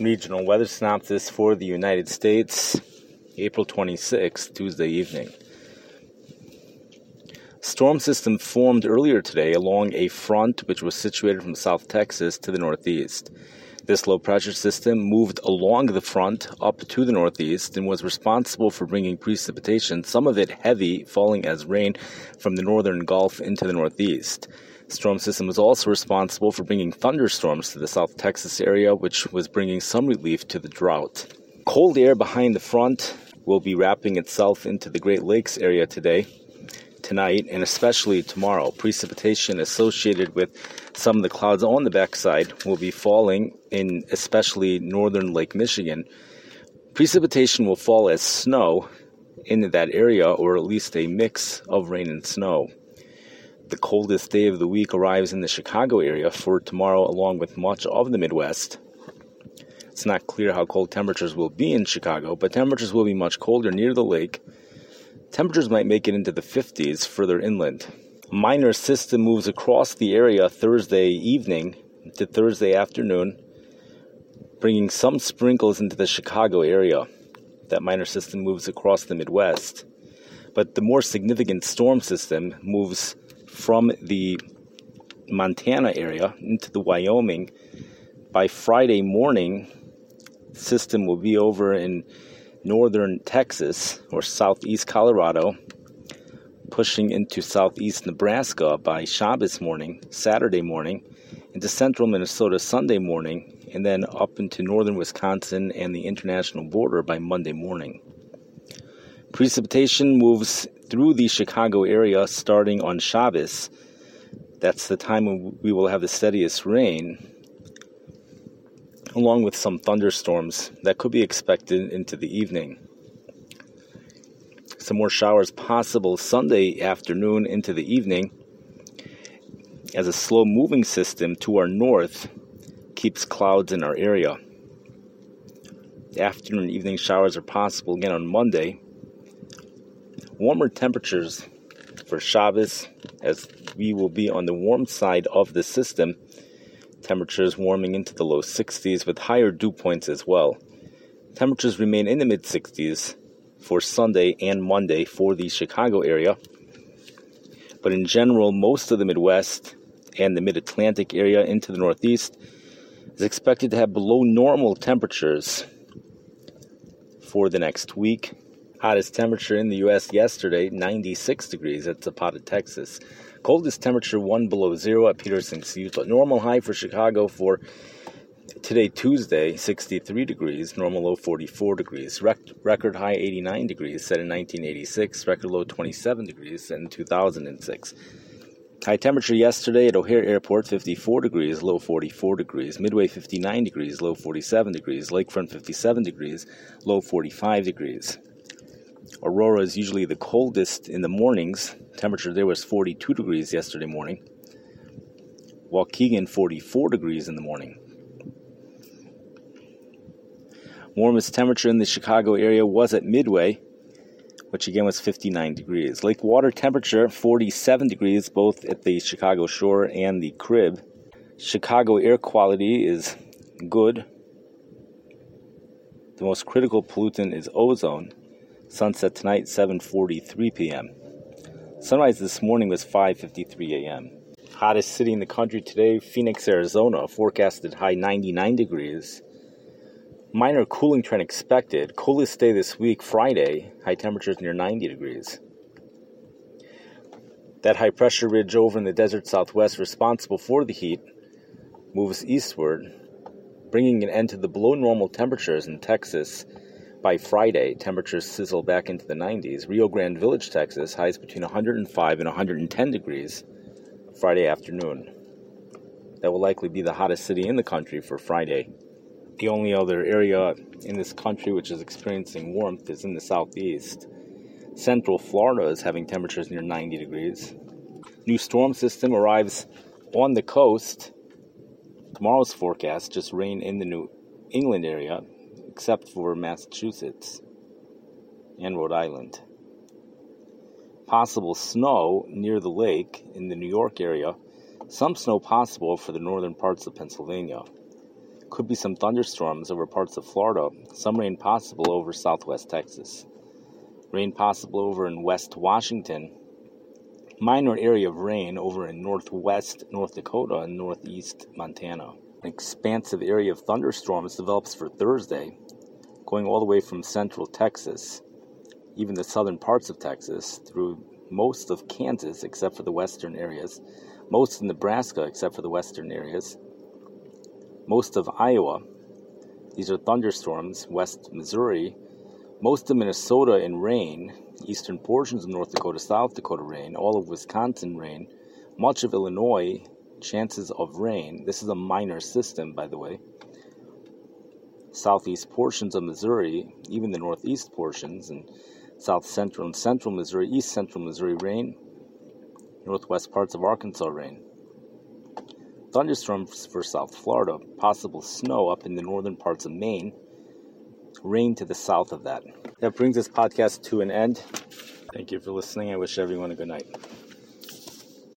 Regional weather synopsis for the United States, April 26, Tuesday evening. Storm system formed earlier today along a front which was situated from South Texas to the northeast. This low pressure system moved along the front up to the northeast and was responsible for bringing precipitation, some of it heavy, falling as rain from the northern Gulf into the northeast storm system was also responsible for bringing thunderstorms to the South Texas area, which was bringing some relief to the drought. Cold air behind the front will be wrapping itself into the Great Lakes area today, tonight, and especially tomorrow. Precipitation associated with some of the clouds on the backside will be falling in especially northern Lake Michigan. Precipitation will fall as snow in that area, or at least a mix of rain and snow. The coldest day of the week arrives in the Chicago area for tomorrow, along with much of the Midwest. It's not clear how cold temperatures will be in Chicago, but temperatures will be much colder near the lake. Temperatures might make it into the 50s further inland. A minor system moves across the area Thursday evening to Thursday afternoon, bringing some sprinkles into the Chicago area. That minor system moves across the Midwest. But the more significant storm system moves from the Montana area into the Wyoming by Friday morning. System will be over in northern Texas or southeast Colorado, pushing into southeast Nebraska by Shabbos morning, Saturday morning, into central Minnesota Sunday morning, and then up into northern Wisconsin and the international border by Monday morning. Precipitation moves through the Chicago area starting on Shabbos. That's the time when we will have the steadiest rain, along with some thunderstorms that could be expected into the evening. Some more showers possible Sunday afternoon into the evening as a slow moving system to our north keeps clouds in our area. Afternoon and evening showers are possible again on Monday warmer temperatures for Shabbos as we will be on the warm side of the system. Temperatures warming into the low 60s with higher dew points as well. Temperatures remain in the mid 60s for Sunday and Monday for the Chicago area. But in general, most of the Midwest and the mid Atlantic area into the Northeast is expected to have below normal temperatures for the next week Hottest temperature in the U.S. yesterday, 96 degrees at Zapata, Texas. Coldest temperature, 1 below zero at Peter Sinks, Utah. Normal high for Chicago for today, Tuesday, 63 degrees. Normal low, 44 degrees. Rec- record high, 89 degrees, set in 1986. Record low, 27 degrees, set in 2006. High temperature yesterday at O'Hare Airport 54 degrees, low 44 degrees. Midway 59 degrees, low 47 degrees. Lakefront 57 degrees, low 45 degrees. Aurora is usually the coldest in the mornings. Temperature there was 42 degrees yesterday morning. Waukegan 44 degrees in the morning. Warmest temperature in the Chicago area was at Midway, which again was 59 degrees. Lake water temperature 47 degrees both at the Chicago shore and the crib. Chicago air quality is good. The most critical pollutant is ozone. Sunset tonight 7:43 p.m. Sunrise this morning was 5:53 a.m. Hottest city in the country today, Phoenix, Arizona, forecasted high 99 degrees. Minor cooling trend expected. Coolest day this week, Friday, high temperatures near 90 degrees. That high pressure ridge over in the desert southwest, responsible for the heat, moves eastward, bringing an end to the below normal temperatures in Texas by Friday, temperatures sizzle back into the 90s. Rio Grande Village, Texas, highs between 105 and 110 degrees Friday afternoon. That will likely be the hottest city in the country for Friday. The only other area in this country which is experiencing warmth is in the southeast. Central Florida is having temperatures near 90 degrees. New storm system arrives on the coast. Tomorrow's forecast just rain in the New England area except for Massachusetts and Rhode Island. Possible snow near the lake in the New York area. Some snow possible for the northern parts of Pennsylvania. Could be some thunderstorms over parts of Florida. Some rain possible over southwest Texas. Rain possible over in West Washington. Minor area of rain over in northwest North Dakota and northeast Montana. An expansive area of thunderstorms develops for Thursday, going all the way from central Texas, even the southern parts of Texas, through most of Kansas except for the western areas, most of Nebraska except for the western areas, most of Iowa. These are thunderstorms, west Missouri, most of Minnesota in rain, eastern portions of North Dakota, South Dakota rain, all of Wisconsin rain, much of Illinois, chances of rain. This is a minor system, by the way. Southeast portions of Missouri, even the northeast portions, and south central and central Missouri, east central Missouri rain, northwest parts of Arkansas rain. Thunderstorms for South Florida, possible snow up in the northern parts of Maine, rain to the south of that. That brings this podcast to an end. Thank you for listening. I wish everyone a good night.